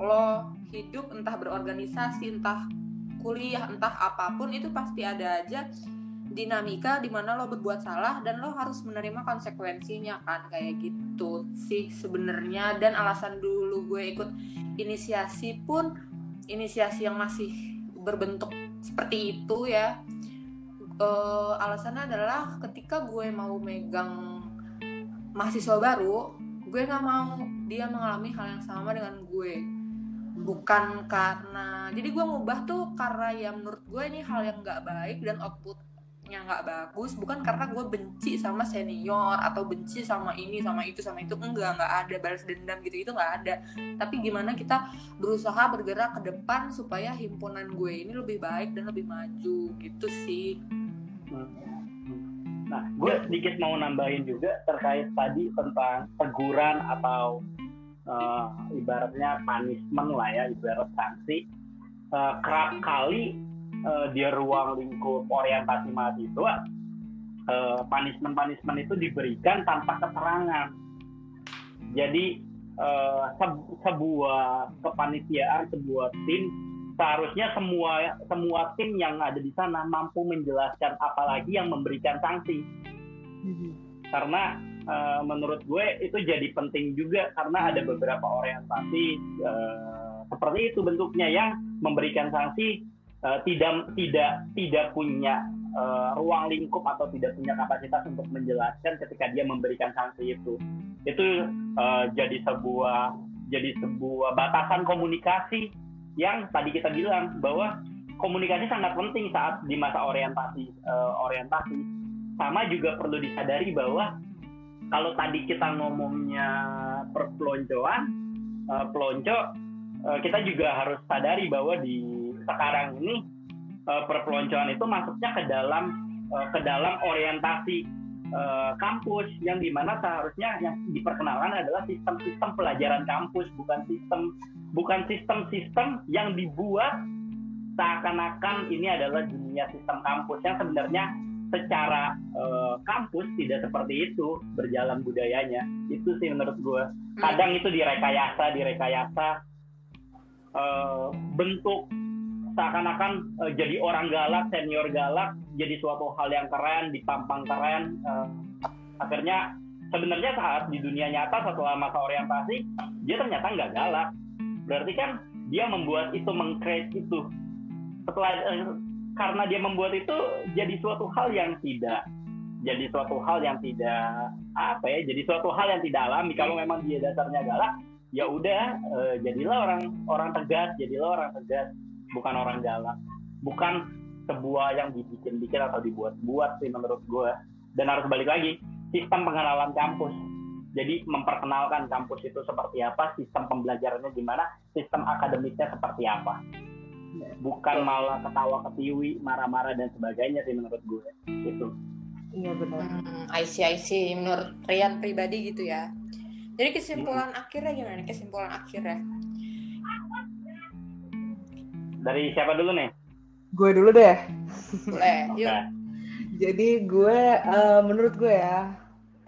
lo hidup entah berorganisasi entah kuliah entah apa pun itu pasti ada aja dinamika di mana lo berbuat salah dan lo harus menerima konsekuensinya kan? Kayak gitu sih sebenarnya. Dan alasan dulu gue ikut inisiasi pun inisiasi yang masih berbentuk seperti itu ya. Uh, alasannya adalah ketika gue mau megang mahasiswa baru gue nggak mau dia mengalami hal yang sama dengan gue bukan karena jadi gue ngubah tuh karena ya menurut gue ini hal yang nggak baik dan output yang nggak bagus. Bukan karena gue benci sama senior atau benci sama ini sama itu sama itu. Enggak nggak ada balas dendam gitu itu nggak ada. Tapi gimana kita berusaha bergerak ke depan supaya himpunan gue ini lebih baik dan lebih maju gitu sih. Nah gue sedikit mau nambahin juga terkait tadi tentang teguran atau uh, ibaratnya punishment lah ya ibarat sanksi. Uh, kerap kali uh, di ruang lingkup orientasi mahasiswa uh, punishment punishment itu diberikan tanpa keterangan. Jadi uh, se sebuah kepanitiaan sebuah tim seharusnya semua semua tim yang ada di sana mampu menjelaskan apalagi yang memberikan sanksi. Mm-hmm. karena uh, menurut gue itu jadi penting juga karena ada beberapa orientasi uh, seperti itu bentuknya yang memberikan sanksi uh, tidak tidak tidak punya uh, ruang lingkup atau tidak punya kapasitas untuk menjelaskan ketika dia memberikan sanksi itu. Itu uh, jadi sebuah jadi sebuah batasan komunikasi yang tadi kita bilang bahwa komunikasi sangat penting saat di masa orientasi uh, orientasi. Sama juga perlu disadari bahwa kalau tadi kita ngomongnya perpeloncoan uh, pelonco uh, kita juga harus sadari bahwa di sekarang ini uh, perpeloncoan itu masuknya ke dalam uh, ke dalam orientasi uh, kampus yang di mana seharusnya yang diperkenalkan adalah sistem-sistem pelajaran kampus bukan sistem bukan sistem-sistem yang dibuat seakan-akan ini adalah dunia sistem kampus. Yang sebenarnya secara uh, kampus tidak seperti itu berjalan budayanya itu sih menurut gue kadang itu direkayasa direkayasa uh, bentuk seakan-akan uh, jadi orang galak, senior galak, jadi suatu hal yang keren, dipampang keren. Uh, akhirnya sebenarnya saat di dunia nyata setelah masa orientasi, dia ternyata nggak galak. Berarti kan dia membuat itu, mengcreate itu. Setelah uh, karena dia membuat itu jadi suatu hal yang tidak jadi suatu hal yang tidak apa ya jadi suatu hal yang tidak alami. Kalau memang dia dasarnya galak ya udah uh, jadilah orang orang tegas jadilah orang tegas bukan orang galak. Bukan sebuah yang dibikin-bikin atau dibuat-buat sih menurut gue dan harus balik lagi sistem pengenalan kampus. Jadi memperkenalkan kampus itu seperti apa sistem pembelajarannya gimana sistem akademiknya seperti apa bukan malah ketawa ketiwi marah-marah dan sebagainya sih menurut gue itu iya benar Hmm, I see, I see. Menurut Rian pribadi gitu ya. Jadi kesimpulan akhirnya gimana nih? Kesimpulan akhirnya. dari siapa dulu nih gue dulu deh Boleh, Oke. yuk. Jadi gue, eh, menurut gue ya,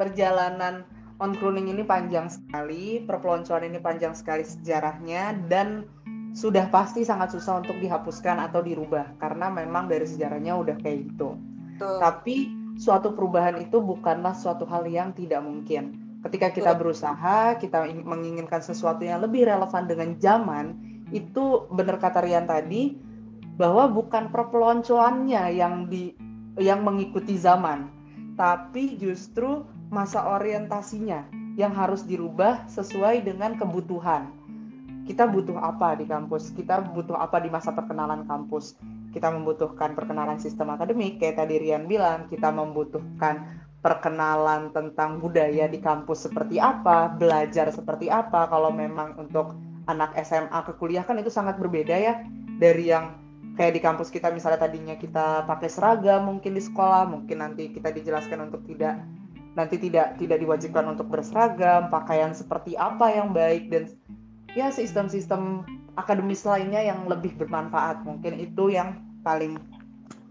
perjalanan on ini panjang sekali, perpeloncoan ini panjang sekali sejarahnya, dan sudah pasti sangat susah untuk dihapuskan atau dirubah, karena memang dari sejarahnya udah kayak gitu. Tuh. Tapi suatu perubahan itu bukanlah suatu hal yang tidak mungkin. Ketika kita berusaha, kita ing- menginginkan sesuatu yang lebih relevan dengan zaman, itu benar kata Rian tadi, bahwa bukan perpeloncoannya yang di yang mengikuti zaman, tapi justru masa orientasinya yang harus dirubah sesuai dengan kebutuhan. Kita butuh apa di kampus? Kita butuh apa di masa perkenalan kampus? Kita membutuhkan perkenalan sistem akademik, kayak tadi Rian bilang, kita membutuhkan perkenalan tentang budaya di kampus seperti apa, belajar seperti apa. Kalau memang untuk anak SMA ke kuliah kan itu sangat berbeda ya dari yang kayak di kampus kita misalnya tadinya kita pakai seragam mungkin di sekolah mungkin nanti kita dijelaskan untuk tidak nanti tidak tidak diwajibkan untuk berseragam pakaian seperti apa yang baik dan ya sistem-sistem akademis lainnya yang lebih bermanfaat mungkin itu yang paling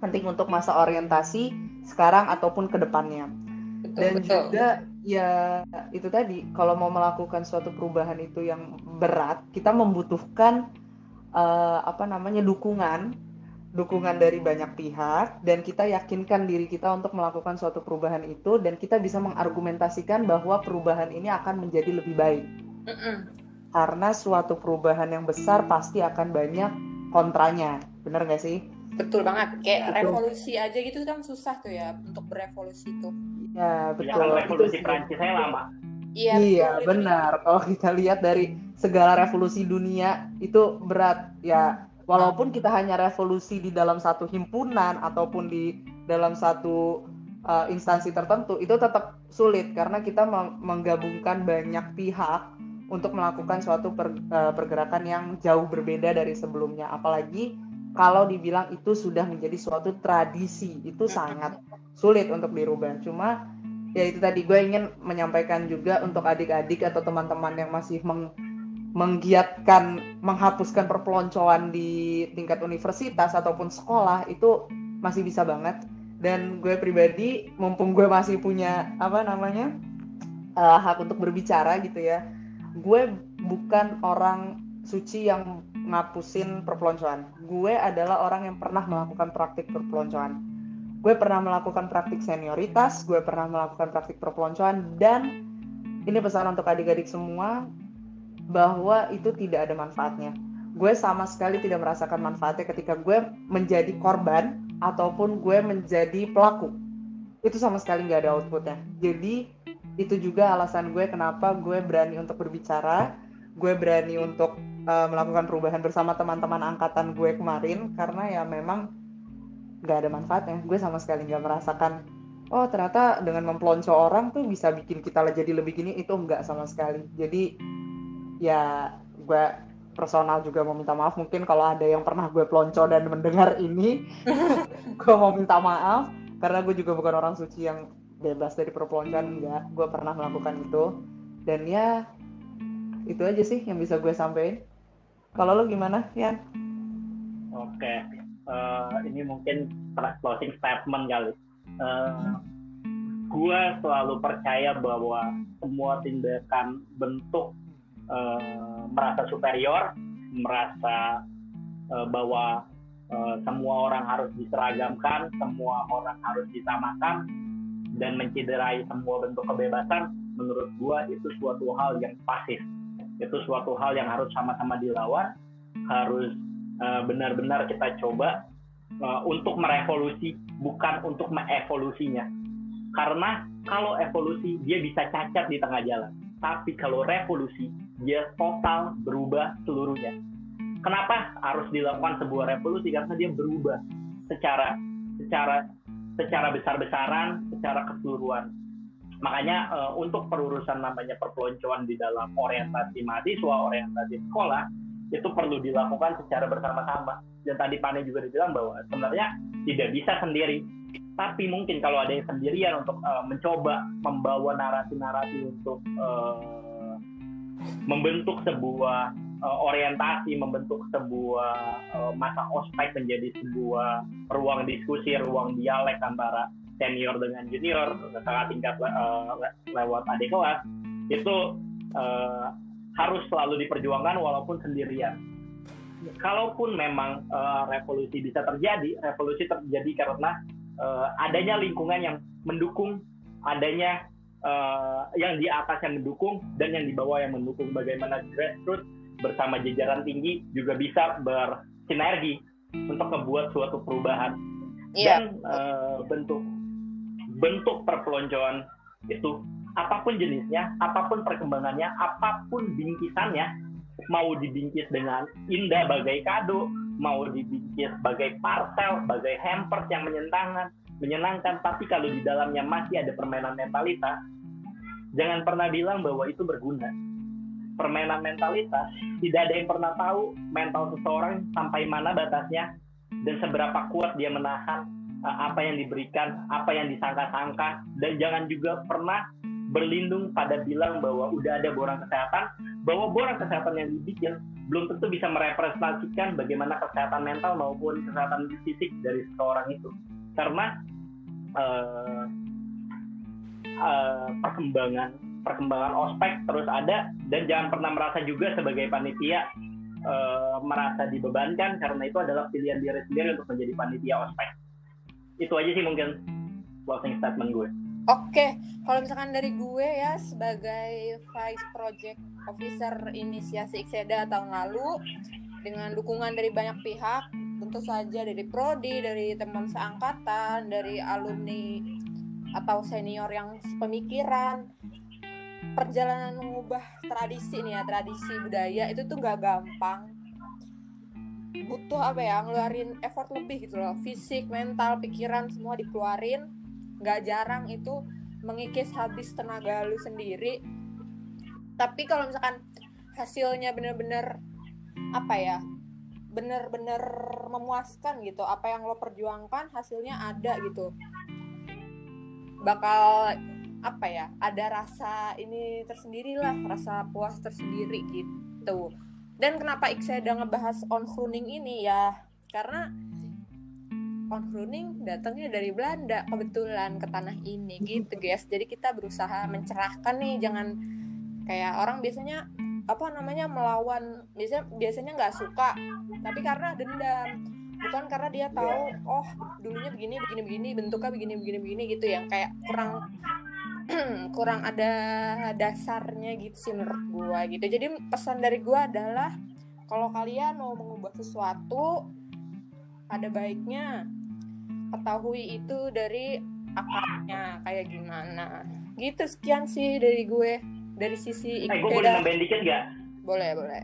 penting untuk masa orientasi sekarang ataupun ke depannya Betul, dan betul. juga ya itu tadi kalau mau melakukan suatu perubahan itu yang berat kita membutuhkan eh, apa namanya dukungan dukungan dari banyak pihak dan kita yakinkan diri kita untuk melakukan suatu perubahan itu dan kita bisa mengargumentasikan bahwa perubahan ini akan menjadi lebih baik. Karena suatu perubahan yang besar pasti akan banyak kontranya bener nggak sih Betul banget. Kayak Betul. revolusi aja gitu kan susah tuh ya untuk berevolusi tuh. ya ya betul Itu revolusi sih. Prancis saya lama Iya, Iya betul, itu benar. Kalau kita lihat dari segala revolusi dunia itu berat ya. Walaupun kita hanya revolusi di dalam satu himpunan ataupun di dalam satu uh, instansi tertentu itu tetap sulit karena kita meng- menggabungkan banyak pihak untuk melakukan suatu per- uh, pergerakan yang jauh berbeda dari sebelumnya. Apalagi kalau dibilang itu sudah menjadi suatu tradisi itu sangat sulit untuk dirubah. Cuma ya itu tadi gue ingin menyampaikan juga untuk adik-adik atau teman-teman yang masih meng- menggiatkan menghapuskan perpeloncoan di tingkat universitas ataupun sekolah itu masih bisa banget dan gue pribadi mumpung gue masih punya apa namanya eh, hak untuk berbicara gitu ya gue bukan orang suci yang ngapusin perpeloncoan gue adalah orang yang pernah melakukan praktik perpeloncoan gue pernah melakukan praktik senioritas, gue pernah melakukan praktik perpeloncoan dan ini pesan untuk adik-adik semua bahwa itu tidak ada manfaatnya. Gue sama sekali tidak merasakan manfaatnya ketika gue menjadi korban ataupun gue menjadi pelaku. Itu sama sekali nggak ada outputnya. Jadi itu juga alasan gue kenapa gue berani untuk berbicara, gue berani untuk uh, melakukan perubahan bersama teman-teman angkatan gue kemarin karena ya memang nggak ada manfaatnya. Gue sama sekali nggak merasakan oh ternyata dengan mempelonco orang tuh bisa bikin kita jadi lebih gini. Itu enggak sama sekali. Jadi ya gue personal juga mau minta maaf. Mungkin kalau ada yang pernah gue pelonco dan mendengar ini gue mau minta maaf. Karena gue juga bukan orang suci yang bebas dari perpeloncoan enggak. Gue pernah melakukan itu. Dan ya itu aja sih yang bisa gue sampaikan. Kalau lo gimana Yan? oke Eh, ini mungkin closing statement kali. Eh, gue selalu percaya bahwa semua tindakan bentuk eh, merasa superior merasa eh, bahwa eh, semua orang harus diseragamkan semua orang harus disamakan dan mencederai semua bentuk kebebasan menurut gua itu suatu hal yang pasif. Itu suatu hal yang harus sama-sama dilawan harus uh, benar-benar kita coba uh, untuk merevolusi bukan untuk mengevolusinya karena kalau evolusi dia bisa cacat di tengah jalan. Tapi kalau revolusi dia total berubah seluruhnya. Kenapa harus dilakukan sebuah revolusi? Karena dia berubah secara secara secara besar-besaran secara keseluruhan. Makanya uh, untuk perurusan namanya perpeloncoan di dalam orientasi mahasiswa orientasi sekolah itu perlu dilakukan secara bersama-sama. Dan tadi Pane juga dibilang bahwa sebenarnya tidak bisa sendiri. Tapi mungkin kalau ada yang sendirian untuk uh, mencoba membawa narasi-narasi untuk uh, membentuk sebuah uh, orientasi, membentuk sebuah uh, masa ospek menjadi sebuah ruang diskusi, ruang dialek antara senior dengan junior, kakak tingkat uh, lewat adik kelas, itu uh, harus selalu diperjuangkan walaupun sendirian. Kalaupun memang uh, revolusi bisa terjadi, revolusi terjadi karena uh, adanya lingkungan yang mendukung, adanya uh, yang di atas yang mendukung dan yang di bawah yang mendukung. Bagaimana grassroots bersama jajaran tinggi juga bisa bersinergi untuk membuat suatu perubahan yeah. dan uh, bentuk bentuk perpeloncoan itu apa pun jenisnya, apa pun perkembangannya, apa pun bingkisannya, mau dibingkis dengan indah bagai kado, mau dibingkis bagai parcel, bagai hampers yang menyenangkan, menyenangkan, tapi kalau di dalamnya masih ada permainan mentalitas, jangan pernah bilang bahwa itu berguna. Permainan mentalitas, tidak ada yang pernah tahu mental seseorang sampai mana batasnya dan seberapa kuat dia menahan uh, apa yang diberikan, apa yang disangka-sangka, dan jangan juga pernah berlindung pada bilang bahwa udah ada borang kesehatan, bahwa borang kesehatan yang dibikin belum tentu bisa merepresentasikan bagaimana kesehatan mental maupun kesehatan fisik dari seseorang itu. Karena uh, uh, perkembangan perkembangan ospek terus ada dan jangan pernah merasa juga sebagai panitia uh, merasa dibebankan karena itu adalah pilihan diri sendiri untuk menjadi panitia ospek itu aja sih mungkin closing statement gue. Oke, kalau misalkan dari gue ya sebagai Vice Project Officer Inisiasi Ikseda tahun lalu dengan dukungan dari banyak pihak, tentu saja dari prodi, dari teman seangkatan, dari alumni atau senior yang pemikiran, perjalanan mengubah tradisi nih ya, tradisi budaya itu tuh gak gampang. Butuh apa ya ngeluarin effort lebih gitu loh. Fisik mental pikiran semua dikeluarin. Nggak jarang itu mengikis habis tenaga lu sendiri. Tapi kalau misalkan hasilnya bener-bener apa ya bener-bener memuaskan gitu apa yang lo perjuangkan hasilnya ada gitu. Bakal apa ya ada rasa ini tersendiri lah rasa puas tersendiri gitu. Dan kenapa Ikseda ngebahas on Groening ini ya? Karena on Groening datangnya dari Belanda kebetulan ke tanah ini gitu guys. Jadi kita berusaha mencerahkan nih jangan kayak orang biasanya apa namanya melawan biasanya biasanya nggak suka tapi karena dendam. Bukan karena dia tahu oh dulunya begini begini begini bentuknya begini begini begini gitu yang kayak kurang kurang ada dasarnya gitu sih menurut gue gitu. Jadi pesan dari gue adalah kalau kalian mau mengubah sesuatu ada baiknya ketahui itu dari akarnya kayak gimana. Gitu sekian sih dari gue. Dari sisi eh, gue boleh nambahin dikit gak? boleh boleh.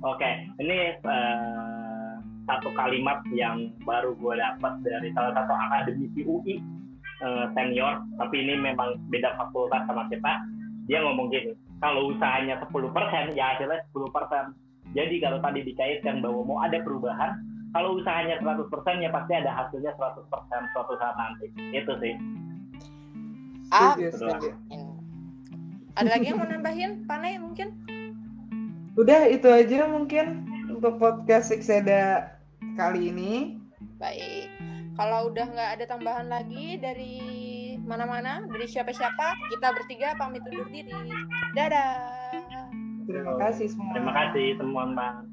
Oke okay. ini uh, satu kalimat yang baru gue dapat dari salah satu akademisi UI uh, senior tapi ini memang beda fakultas sama kita dia ngomong gini kalau usahanya 10% ya hasilnya 10% jadi kalau tadi dikaitkan bahwa mau ada perubahan kalau usahanya 100% ya pasti ada hasilnya 100% suatu saat nanti. Itu sih. Ah ada lagi yang mau nambahin? Panai mungkin? Udah itu aja mungkin untuk podcast Ikseda kali ini. Baik kalau udah nggak ada tambahan lagi dari mana-mana, dari siapa-siapa, kita bertiga pamit undur diri. Dadah. Terima kasih semua. Terima kasih teman-teman.